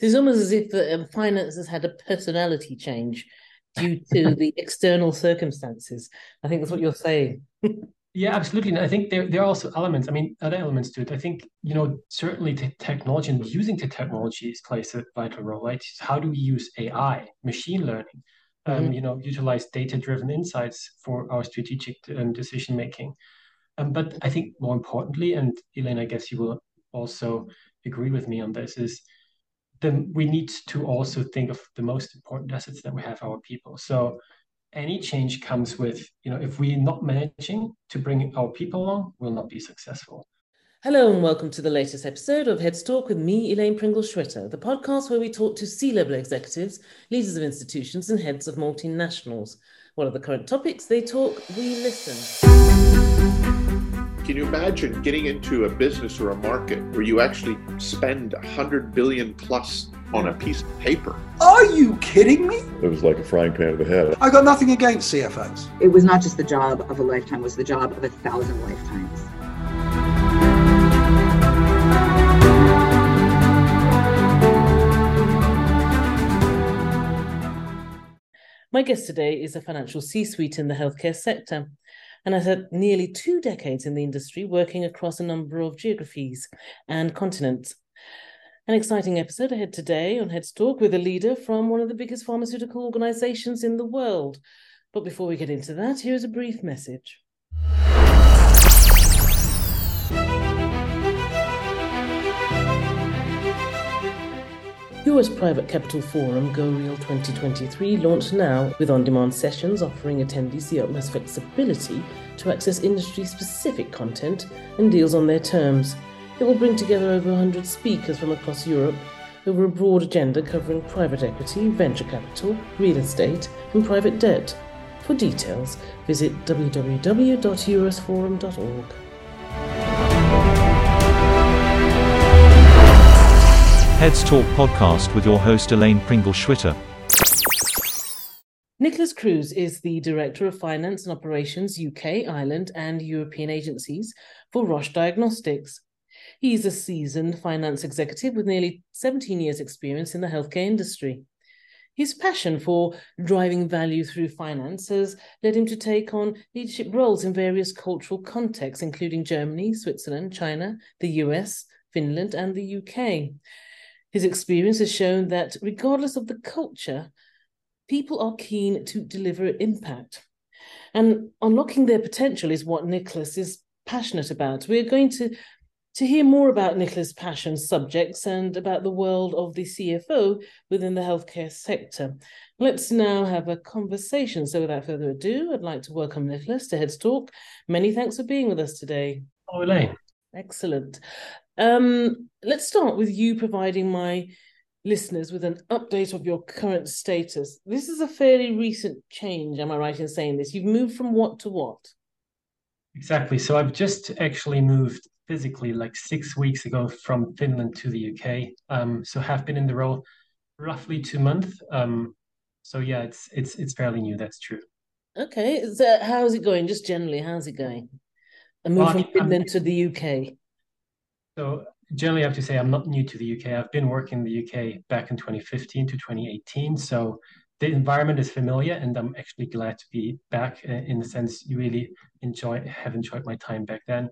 it's almost as if uh, finance has had a personality change due to the external circumstances. I think that's what you're saying. Yeah, absolutely. And I think there, there are also elements, I mean, other elements to it. I think, you know, certainly technology and using the technologies plays a vital role, right? How do we use AI, machine learning, um, mm-hmm. you know, utilize data-driven insights for our strategic um, decision making? Um, but I think more importantly, and Elaine, I guess you will also agree with me on this, is then we need to also think of the most important assets that we have, our people. So any change comes with, you know, if we're not managing to bring our people along, we'll not be successful. Hello and welcome to the latest episode of Heads Talk with me, Elaine Pringle Schwitter, the podcast where we talk to C-level executives, leaders of institutions, and heads of multinationals. What are the current topics? They talk, we listen. Can you imagine getting into a business or a market where you actually spend a 100 billion plus on a piece of paper. Are you kidding me? It was like a frying pan to the head. I got nothing against CFOs. It was not just the job of a lifetime, it was the job of a thousand lifetimes. My guest today is a financial C suite in the healthcare sector and has had nearly two decades in the industry working across a number of geographies and continents. An exciting episode ahead today on Heads Talk with a leader from one of the biggest pharmaceutical organizations in the world. But before we get into that, here's a brief message. US Private Capital Forum Go Real 2023 launched now with on demand sessions offering attendees the utmost flexibility to access industry specific content and deals on their terms. It will bring together over 100 speakers from across Europe over a broad agenda covering private equity, venture capital, real estate, and private debt. For details, visit www.eurosforum.org. Heads Talk podcast with your host Elaine Pringle Schwitter. Niklas Kruse is the Director of Finance and Operations UK, Ireland, and European agencies for Roche Diagnostics. He's a seasoned finance executive with nearly 17 years' experience in the healthcare industry. His passion for driving value through finance has led him to take on leadership roles in various cultural contexts, including Germany, Switzerland, China, the US, Finland, and the UK. His experience has shown that, regardless of the culture, people are keen to deliver impact. And unlocking their potential is what Niklas is passionate about. We're going to to hear more about Niklas passion subjects and about the world of the CFO within the healthcare sector, let's now have a conversation. So, without further ado, I'd like to welcome Niklas to Heads Talk. Many thanks for being with us today. Oh, Elaine. Excellent. Um, let's start with you providing my listeners with an update of your current status. This is a fairly recent change, am I right in saying this? You've moved from what to what? Exactly. So I've just actually moved physically like six weeks ago from Finland to the UK. Um, so have been in the role roughly two months. Um, so yeah, it's it's it's fairly new. That's true. Okay. So how's it going? Just generally, how's it going? A move well, from Finland I'm, to the UK. So generally, I have to say I'm not new to the UK. I've been working in the UK back in 2015 to 2018. So the environment is familiar, and I'm actually glad to be back. Uh, in the sense, you really enjoy have enjoyed my time back then.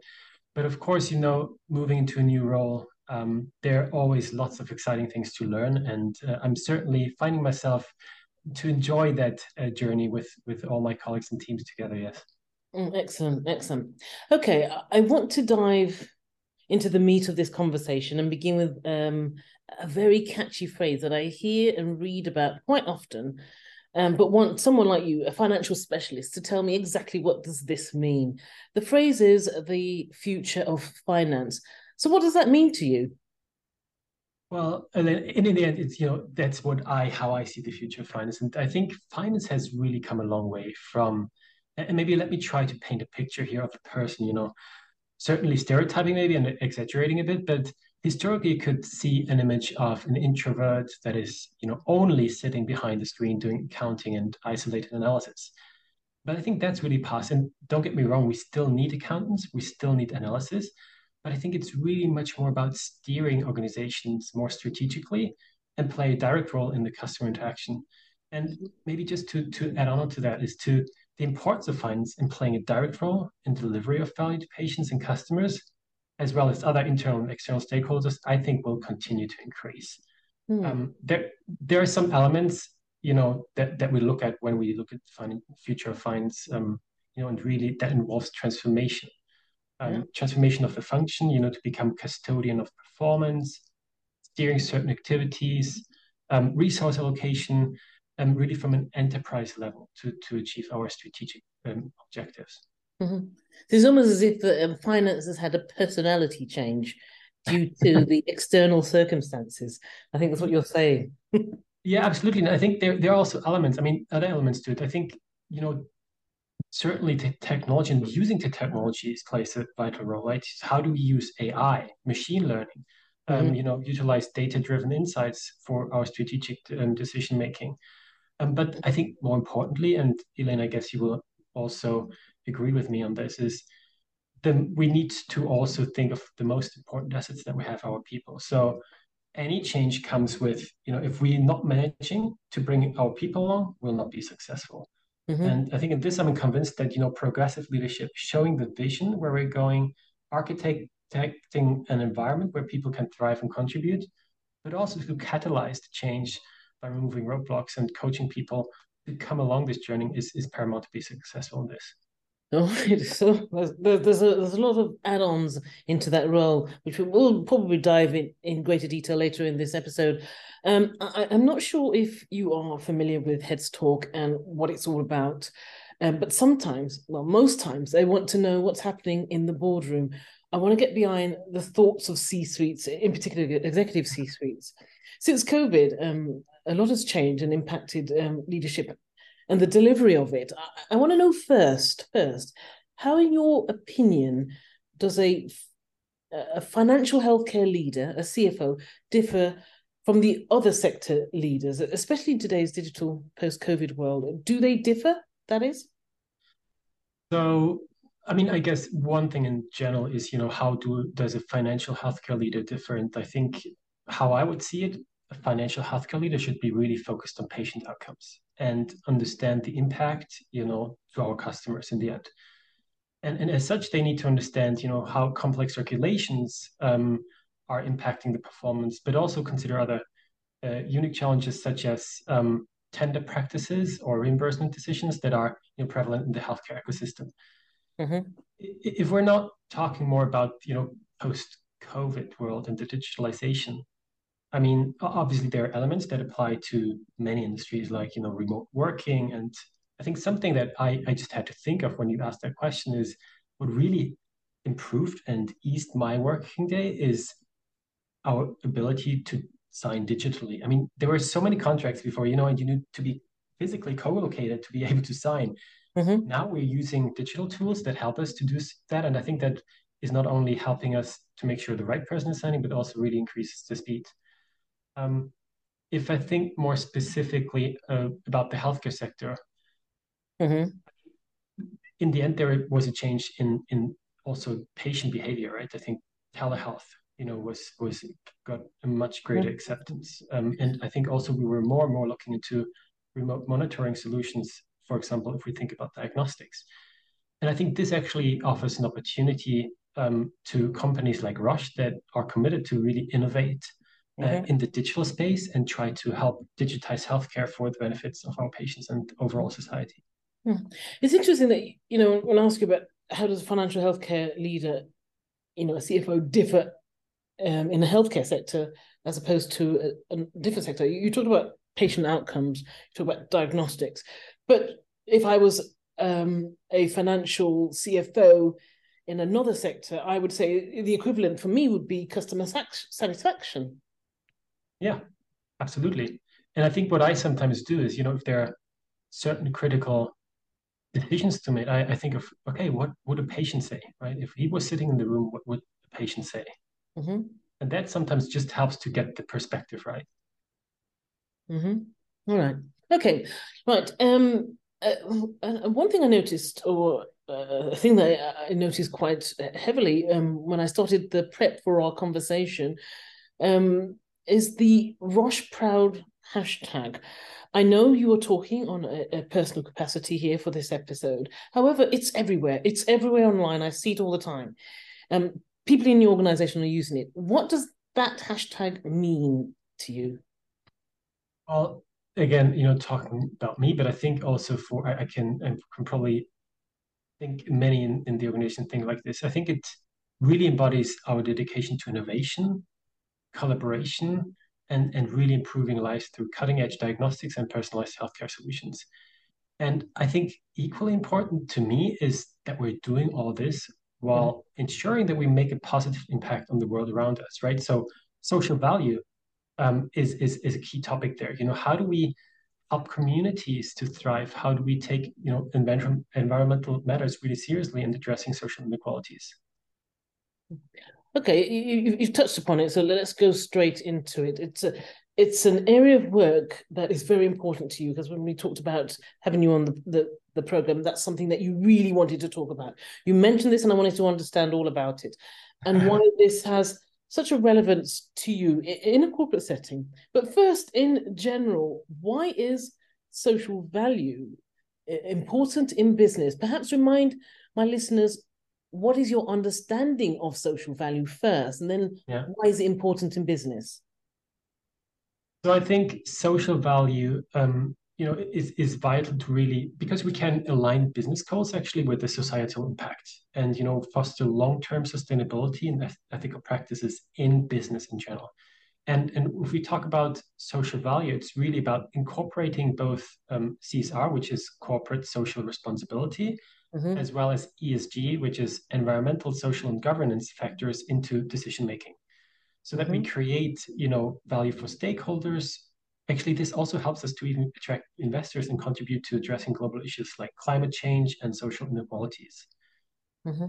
But of course, you know, moving into a new role, um, there are always lots of exciting things to learn, and uh, I'm certainly finding myself to enjoy that uh, journey with with all my colleagues and teams together. Yes. Mm, excellent, excellent. Okay, I want to dive into the meat of this conversation and begin with um, a very catchy phrase that I hear and read about quite often, um, but want someone like you, a financial specialist, to tell me exactly what does this mean. The phrase is the future of finance. So, what does that mean to you? Well, and in the end, it's you know that's what I how I see the future of finance, and I think finance has really come a long way from. And maybe let me try to paint a picture here of a person, you know, certainly stereotyping maybe and exaggerating a bit, but historically you could see an image of an introvert that is you know only sitting behind the screen doing accounting and isolated analysis but i think that's really past and don't get me wrong we still need accountants we still need analysis but i think it's really much more about steering organizations more strategically and play a direct role in the customer interaction. And maybe just to, to add on to that is to the importance of finance in playing a direct role in delivery of value to patients and customers, as well as other internal and external stakeholders, I think will continue to increase. Mm. Um, there, there are some elements, you know, that, that we look at when we look at future of finance, um, you know, and really that involves transformation, um, yeah. transformation of the function, you know, to become custodian of performance, steering certain activities, um, resource allocation, um, really from an enterprise level to, to achieve our strategic um, objectives. Mm-hmm. So it's almost as if the um, finance has had a personality change due to the external circumstances. I think that's what you're saying. yeah, absolutely. And I think there, there are also elements, I mean, other elements to it. I think, you know, certainly the technology and using the technologies plays a vital role, right? How do we use AI, machine learning, um, mm-hmm. you know, utilize data-driven insights for our strategic um, decision making? Um, but I think more importantly, and Elaine, I guess you will also agree with me on this, is then we need to also think of the most important assets that we have, our people. So any change comes with, you know, if we're not managing to bring our people along, we'll not be successful. Mm-hmm. And I think in this, I'm convinced that, you know, progressive leadership, showing the vision where we're going, architecting an environment where people can thrive and contribute, but also to catalyze the change by removing roadblocks and coaching people to come along this journey is, is paramount to be successful in this. Oh, so there's, there's a there's a lot of add-ons into that role, which we will probably dive in in greater detail later in this episode. Um, I, am not sure if you are familiar with Heads Talk and what it's all about, um, but sometimes, well, most times, they want to know what's happening in the boardroom. I want to get behind the thoughts of C-suites, in particular executive C-suites. Since COVID, um, a lot has changed and impacted um, leadership and the delivery of it. I, I want to know first, first, how, in your opinion, does a a financial healthcare leader, a CFO, differ from the other sector leaders, especially in today's digital post-COVID world? Do they differ? That is. So, I mean, I guess one thing in general is, you know, how do does a financial healthcare leader different? I think how I would see it a financial healthcare leader should be really focused on patient outcomes and understand the impact, you know, to our customers in the end. And, and as such, they need to understand, you know, how complex regulations um, are impacting the performance, but also consider other uh, unique challenges such as um, tender practices or reimbursement decisions that are you know, prevalent in the healthcare ecosystem. Mm-hmm. If we're not talking more about, you know, post-COVID world and the digitalization, I mean, obviously there are elements that apply to many industries, like you know, remote working, and I think something that I, I just had to think of when you asked that question is what really improved and eased my working day is our ability to sign digitally. I mean, there were so many contracts before, you know, and you need to be physically co-located to be able to sign. Mm-hmm. Now we're using digital tools that help us to do that, and I think that is not only helping us to make sure the right person is signing, but also really increases the speed. Um, if I think more specifically uh, about the healthcare sector, mm-hmm. in the end, there was a change in in also patient behavior, right? I think telehealth, you know, was was got a much greater mm-hmm. acceptance, um, and I think also we were more and more looking into remote monitoring solutions. For example, if we think about diagnostics, and I think this actually offers an opportunity um, to companies like Roche that are committed to really innovate mm-hmm. in the digital space and try to help digitize healthcare for the benefits of our patients and overall society. Hmm. It's interesting that you know when I ask you about how does a financial healthcare leader, you know, a CFO differ um, in the healthcare sector as opposed to a, a different sector. You, you talked about patient outcomes, you talked about diagnostics, but if I was um, a financial CFO in another sector, I would say the equivalent for me would be customer satisfaction. Yeah, absolutely. And I think what I sometimes do is, you know, if there are certain critical decisions to make, I, I think of, okay, what would a patient say, right? If he was sitting in the room, what would the patient say? Mm-hmm. And that sometimes just helps to get the perspective right. Mm-hmm. All right. Okay. Right. Um. Uh, one thing I noticed, or uh, a thing that I noticed quite heavily um, when I started the prep for our conversation, um, is the Roche Proud hashtag. I know you are talking on a, a, personal capacity here for this episode. However, it's everywhere. It's everywhere online. I see it all the time. Um, people in your organization are using it. What does that hashtag mean to you? Well, again, you know, talking about me, but I think also for I, I can I can probably think many in, in the organization think like this. I think it really embodies our dedication to innovation, collaboration, and, and really improving lives through cutting edge diagnostics and personalized healthcare solutions. And I think equally important to me is that we're doing all this while mm-hmm. ensuring that we make a positive impact on the world around us, right? So social value um, is, is, is a key topic there. You know, how do we help communities to thrive? How do we take, you know, environmental matters really seriously in addressing social inequalities? Okay, you, you've touched upon it, so let's go straight into it. It's a it's an area of work that is very important to you because when we talked about having you on the, the, the program, that's something that you really wanted to talk about. You mentioned this, and I wanted to understand all about it and why this has such a relevance to you in a corporate setting. But first, in general, why is social value important in business? Perhaps remind my listeners what is your understanding of social value first, and then yeah. why is it important in business? So I think social value, um, you know, is is vital to really because we can align business goals actually with the societal impact, and you know, foster long term sustainability and ethical practices in business in general. And and if we talk about social value, it's really about incorporating both um, CSR, which is corporate social responsibility, mm-hmm. as well as ESG, which is environmental, social, and governance factors into decision making, so that mm-hmm. we create, you know, value for stakeholders. Actually, this also helps us to even attract investors and contribute to addressing global issues like climate change and social inequalities. Mm-hmm.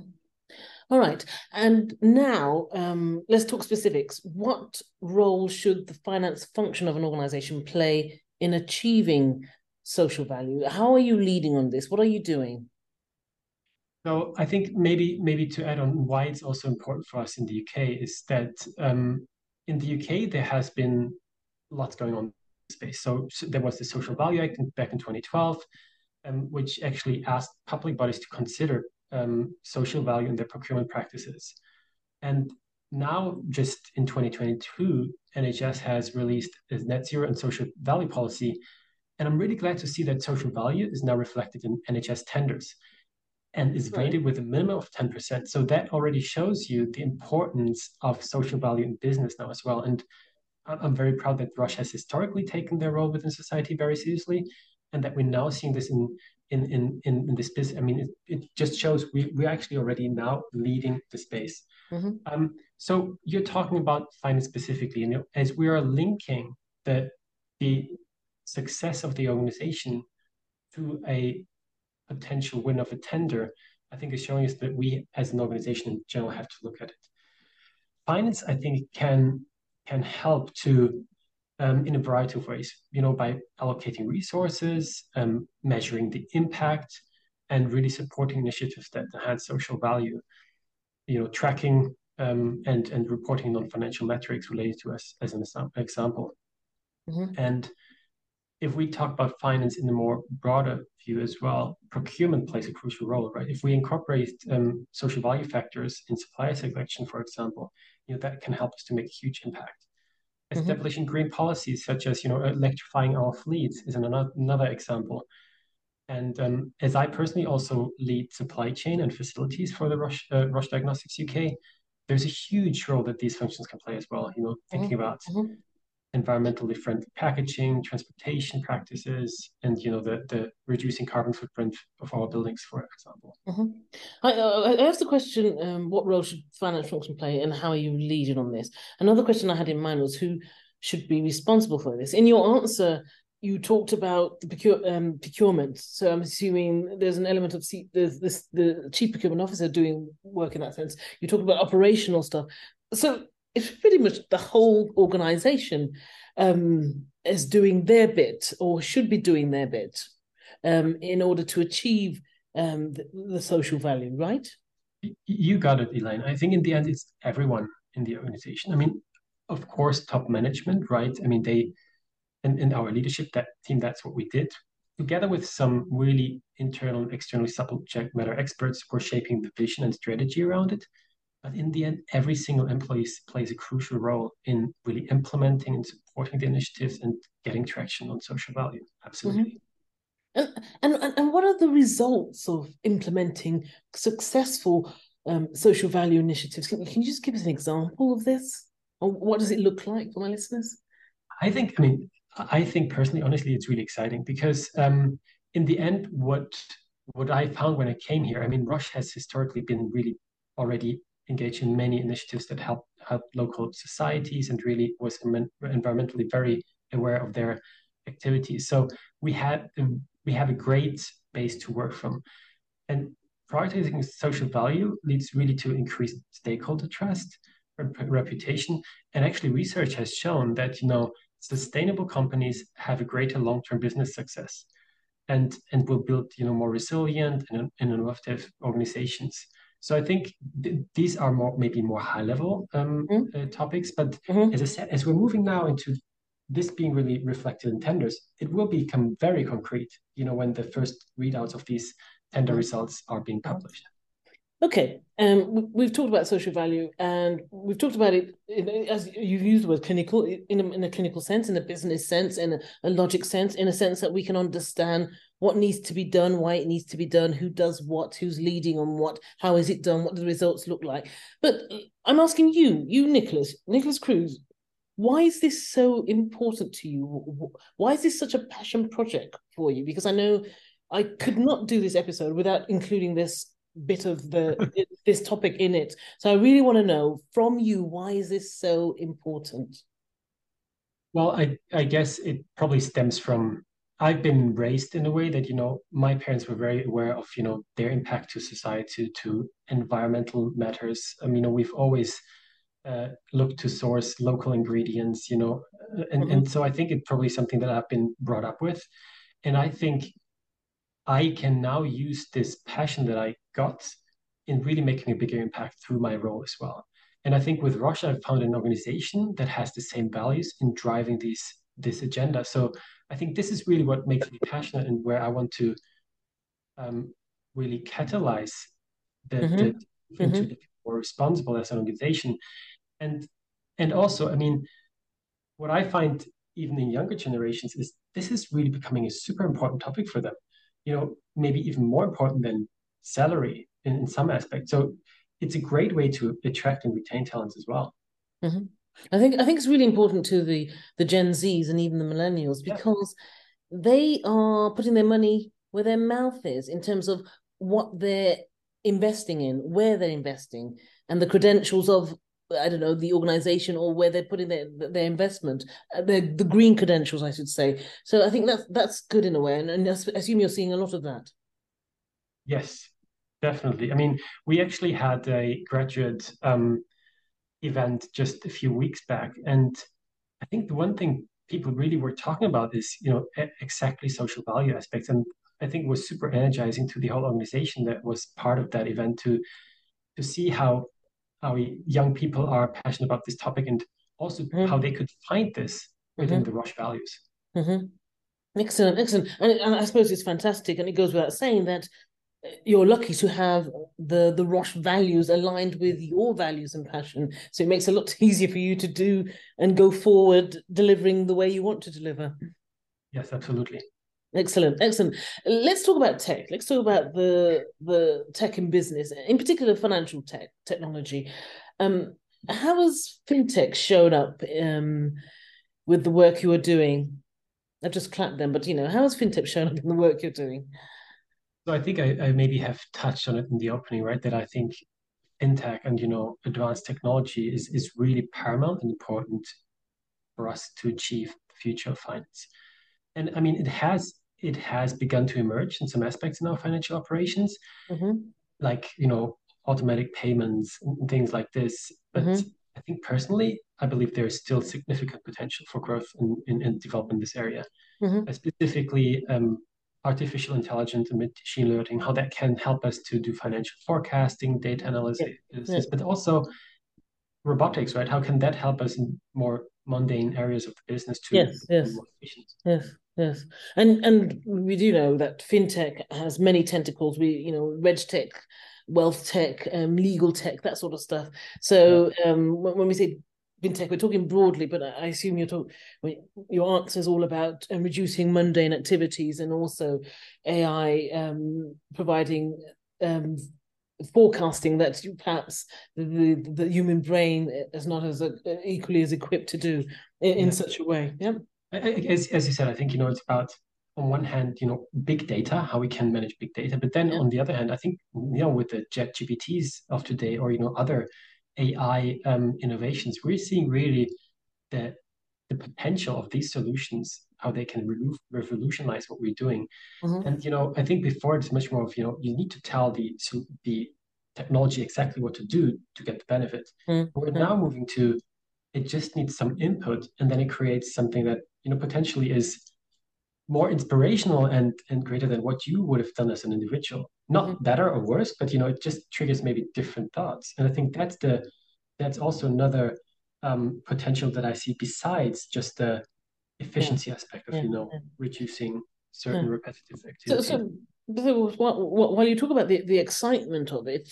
All right. And now um, let's talk specifics. What role should the finance function of an organization play in achieving social value? How are you leading on this? What are you doing? So I think maybe maybe to add on why it's also important for us in the UK is that um, in the UK there has been lots going on space. So, so there was the Social Value Act back in 2012, um, which actually asked public bodies to consider um, social value in their procurement practices. And now, just in 2022, NHS has released its net zero and social value policy. And I'm really glad to see that social value is now reflected in NHS tenders and is rated with a minimum of 10%. So that already shows you the importance of social value in business now as well. And I'm very proud that Roche has historically taken their role within society very seriously, and that we're now seeing this in in in in, in this business. I mean, it, it just shows we we're actually already now leading the space. Mm-hmm. Um, so you're talking about finance specifically, and as we are linking the the success of the organization to a potential win of a tender, I think is showing us that we as an organization in general have to look at it. Finance, I think, can can help to um, in a variety of ways, you know, by allocating resources, um, measuring the impact, and really supporting initiatives that enhance social value, you know, tracking um, and and reporting non-financial metrics related to us as an example. Mm-hmm. And if we talk about finance in a more broader view as well, procurement plays a crucial role, right? If we incorporate um, social value factors in supplier selection, for example, you know that can help us to make a huge impact. Mm-hmm. Establishing green policies such as you know electrifying our fleets is another, another example. And um, as I personally also lead supply chain and facilities for the Roche, uh, Roche Diagnostics UK, there's a huge role that these functions can play as well. You know, thinking mm-hmm. about mm-hmm environmentally friendly packaging, transportation practices, and you know the the reducing carbon footprint of our buildings, for example. Mm-hmm. I, uh, I asked the question: um, What role should finance function play, and how are you leading on this? Another question I had in mind was who should be responsible for this. In your answer, you talked about the procure, um, procurement. So I'm assuming there's an element of there's this the chief procurement officer doing work in that sense. You talk about operational stuff. So it's pretty much the whole organization um, is doing their bit or should be doing their bit um, in order to achieve um, the, the, social value, right? You got it, Elaine. I think in the end, it's everyone in the organization. I mean, of course, top management, right? I mean, they in, in our leadership that team, that's what we did, together with some really internal and externally subject matter experts for shaping the vision and strategy around it. But in the end, every single employee plays a crucial role in really implementing and supporting the initiatives and getting traction on social value. Absolutely. Mm-hmm. And, and and what are the results of implementing successful um, social value initiatives? Can, can you just give us an example of this? Or what does it look like for my listeners? I think, I mean, I think personally, honestly, it's really exciting because um, in the end, what what I found when I came here, I mean, Roche has historically been really already engaged in many initiatives that help help local societies and really was environmentally very aware of their activities. So we had we have a great base to work from, and prioritizing social value leads really to increased stakeholder trust, reputation, and actually research has shown that you know sustainable companies have a greater long-term business success and and will build you know more resilient and, and innovative organizations so i think th- these are more maybe more high level um, mm-hmm. uh, topics but mm-hmm. as i said as we're moving now into this being really reflected in tenders it will become very concrete you know when the first readouts of these tender results are being published Okay, um, we've talked about social value, and we've talked about it in, as you've used the word clinical in a, in a clinical sense, in a business sense, in a, a, logic sense, in a sense that we can understand what needs to be done, why it needs to be done, who does what, who's leading on what, how is it done, what do the results look like. But uh, I'm asking you, you Niklas, Niklas Kruse, why is this so important to you? Why is this such a passion project for you? Because I know I could not do this episode without including this bit of the this topic in it. So I really want to know from you why is this so important? Well, I I guess it probably stems from I've been raised in a way that you know my parents were very aware of you know their impact to society to environmental matters. I mean, you know, we've always uh, looked to source local ingredients, you know, and mm-hmm. and so I think it's probably something that I've been brought up with, and I think I can now use this passion that I got in really making a bigger impact through my role as well. And I think with Roche, I've found an organization that has the same values in driving these this agenda. So I think this is really what makes me passionate and where I want to um, really catalyze the, mm-hmm. the mm-hmm. to be more responsible as an organization. And and also, I mean, what I find even in younger generations is this is really becoming a super important topic for them you know, maybe even more important than salary in, in some aspects. So it's a great way to attract and retain talents as well. Mm-hmm. I think I think it's really important to the the Gen Zs and even the millennials because yeah. they are putting their money where their mouth is in terms of what they're investing in, where they're investing, and the credentials of I don't know the organization or where they're putting their their investment, uh, the the green credentials, I should say. So I think that's that's good in a way, and, and I assume you're seeing a lot of that. Yes, definitely. I mean, we actually had a graduate um, event just a few weeks back, and I think the one thing people really were talking about is you know exactly social value aspects, and I think it was super energizing to the whole organization that was part of that event to to see how how young people are passionate about this topic and also mm-hmm. how they could find this within mm-hmm. the Roche values. Mm-hmm. Excellent, excellent. And, and, I suppose it's fantastic. And it goes without saying that you're lucky to have the, the Roche values aligned with your values and passion. So it makes it a lot easier for you to do and go forward delivering the way you want to deliver. Yes, absolutely. Excellent, excellent. Let's talk about tech. Let's talk about the the tech in business, in particular financial tech technology. Um, how has fintech shown up um, with the work you are doing? I've just clapped them, but you know, how has fintech shown up in the work you're doing? So I think I, I maybe have touched on it in the opening, right? That I think fintech and you know advanced technology is is really paramount and important for us to achieve the future of finance. And I mean, it has it has begun to emerge in some aspects in our financial operations, mm-hmm. like you know automatic payments and things like this. But mm-hmm. I think personally, I believe there is still significant potential for growth in, in, in development in this area, mm-hmm. specifically um, artificial intelligence and machine learning, how that can help us to do financial forecasting, data analysis, yeah. But also robotics, right? How can that help us in more mundane areas of the business to yes, yes, yes, yes, and and we do know that fintech has many tentacles. We, you know, reg tech, wealth tech, um, legal tech, that sort of stuff. So um, when we say fintech, we're talking broadly, but I assume you're talking. Your answer is all about um, reducing mundane activities and also AI um, providing um, forecasting that perhaps the, the human brain is not as uh, equally as equipped to do in, in such a way. Yeah. As, as you said, I think you know it's about on one hand, you know, big data, how we can manage big data, but then yeah. on the other hand, I think you know with the Chat GPTs of today, or you know other AI um, innovations, we're seeing really the the potential of these solutions, how they can re- revolutionize what we're doing. Mm-hmm. And you know, I think before it's much more of you know you need to tell the the technology exactly what to do to get the benefit. Mm-hmm. We're now moving to it just needs some input, and then it creates something that you know potentially is more inspirational and and greater than what you would have done as an individual not mm-hmm. better or worse but you know it just triggers maybe different thoughts and i think that's the that's also another um, potential that i see besides just the efficiency yeah. aspect of yeah. you know yeah. reducing certain repetitive activities so, so, so while you talk about the, the excitement of it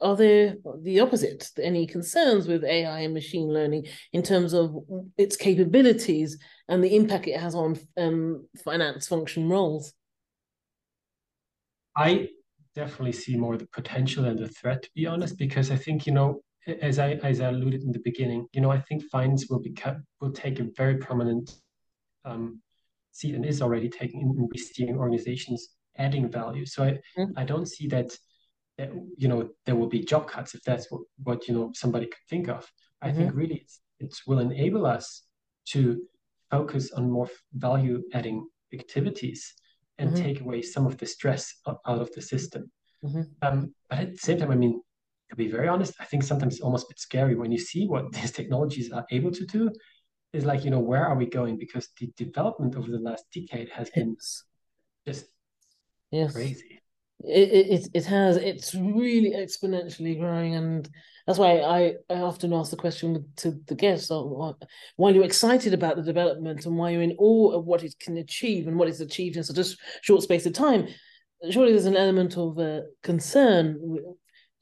are there the opposite any concerns with ai and machine learning in terms of its capabilities and the impact it has on um, finance function roles i definitely see more the potential than the threat to be honest because i think you know as i as i alluded in the beginning you know i think fines will become will take a very prominent um, seat and is already taking in receiving organizations adding value so i mm-hmm. i don't see that that you know there will be job cuts if that's what, what you know somebody could think of. I mm-hmm. think really it's, it will enable us to focus on more value adding activities and mm-hmm. take away some of the stress out of the system. Mm-hmm. Um, but at the same time, I mean, to be very honest, I think sometimes it's almost a bit scary when you see what these technologies are able to do. Is like, you know, where are we going? Because the development over the last decade has been just yes. crazy it, it it has it's really exponentially growing and that's why I, I often ask the question to the guests oh, while you're excited about the development and why you're in awe of what it can achieve and what it's achieved in such a short space of time? Surely there's an element of uh, concern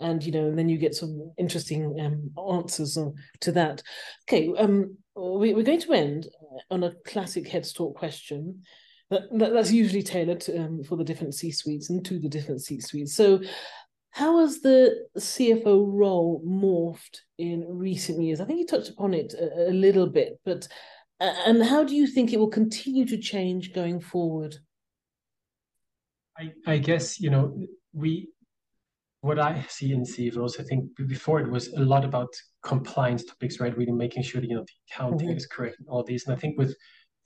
and you know and then you get some interesting um, answers to that. Okay um we, we're going to end on a classic heads talk question that, that that's usually tailored um, for the different C suites and to the different C suites. So, how has the CFO role morphed in recent years? I think you touched upon it a, a little bit, but and how do you think it will continue to change going forward? I, I guess you know we what I see in CFOs, I think before it was a lot about compliance topics, right? Really making sure that you know the accounting mm-hmm. is correct and all these. And I think with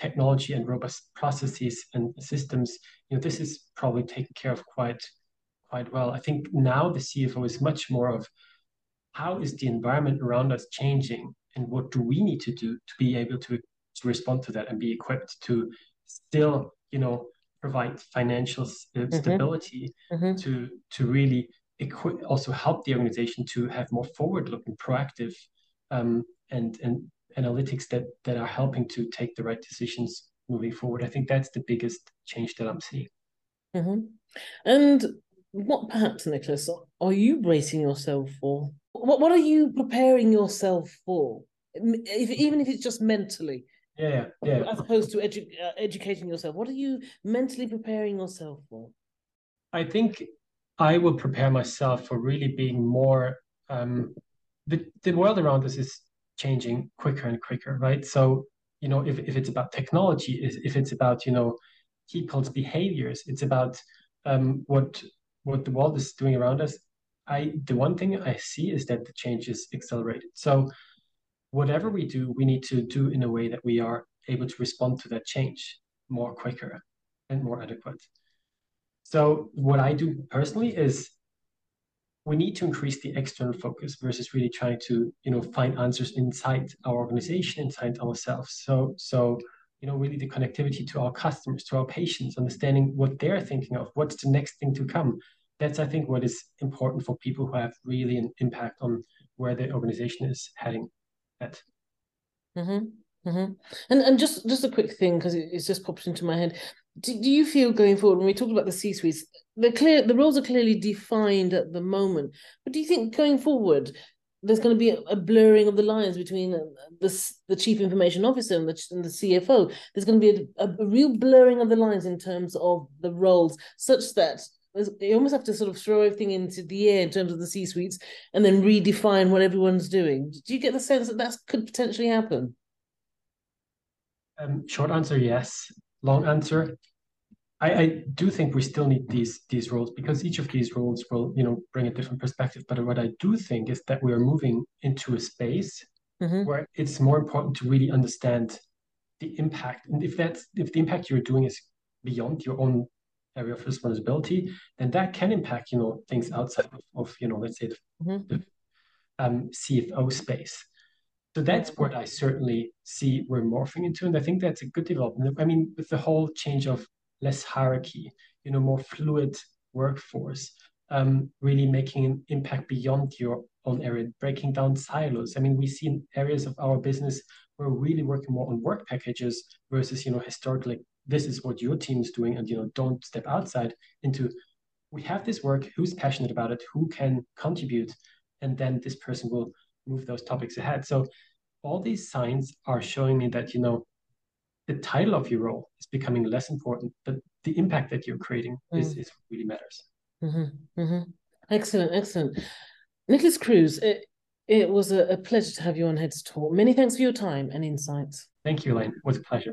technology and robust processes and systems, you know, this is probably taken care of quite quite well. I think now the CFO is much more of how is the environment around us changing and what do we need to do to be able to, to respond to that and be equipped to still, you know, provide financial uh, mm-hmm. stability mm-hmm. to to really equip also help the organization to have more forward looking proactive um, and and analytics that that are helping to take the right decisions moving forward. I think that's the biggest change that I'm seeing. Mm-hmm. And what perhaps, Niklas, are you bracing yourself for? What What are you preparing yourself for? If, even if it's just mentally. Yeah, yeah. As opposed to edu- uh, educating yourself, what are you mentally preparing yourself for? I think I will prepare myself for really being more. Um, the the world around us is changing quicker and quicker, right? So, you know, if, if it's about technology, if it's about, you know, people's behaviors, it's about um, what what the world is doing around us. I the one thing I see is that the change is accelerated. So whatever we do, we need to do in a way that we are able to respond to that change more quicker and more adequate. So what I do personally is we need to increase the external focus versus really trying to you know find answers inside our organization inside ourselves so so you know really the connectivity to our customers to our patients understanding what they're thinking of what's the next thing to come that's i think what is important for people who have really an impact on where the organization is heading at. Mm-hmm. Mm-hmm. And and just just a quick thing because it, it's just popped into my head. Do, do you feel going forward when we talk about the C suites, the clear the roles are clearly defined at the moment, but do you think going forward there's going to be a, blurring of the lines between the the chief information officer and the, and the CFO? There's going to be a, a, a real blurring of the lines in terms of the roles, such that you almost have to sort of throw everything into the air in terms of the C suites and then redefine what everyone's doing. Do you get the sense that that could potentially happen? Um, short answer, yes. Long answer, I, I, do think we still need these these roles because each of these roles will, you know, bring a different perspective. But what I do think is that we are moving into a space mm-hmm. where it's more important to really understand the impact. And if that's if the impact you're doing is beyond your own area of responsibility, then that can impact, you know, things outside of, of you know, let's say the, mm-hmm. the um, CFO space. So that's what I certainly see we're morphing into. And I think that's a good development. I mean, with the whole change of less hierarchy, you know, more fluid workforce, um, really making an impact beyond your own area, breaking down silos. I mean, we see in areas of our business we're really working more on work packages versus, you know, historically, this is what your team is doing, and you know, don't step outside into we have this work, who's passionate about it, who can contribute, and then this person will move those topics ahead. So all these signs are showing me that, you know, the title of your role is becoming less important, but the impact that you're creating mm. is, is really matters. Mm-hmm. Mm-hmm. Excellent, excellent. Niklas Kruse, it, it was a, a pleasure to have you on Heads Talk. Many thanks for your time and insights. Thank you, Elaine. It was a pleasure.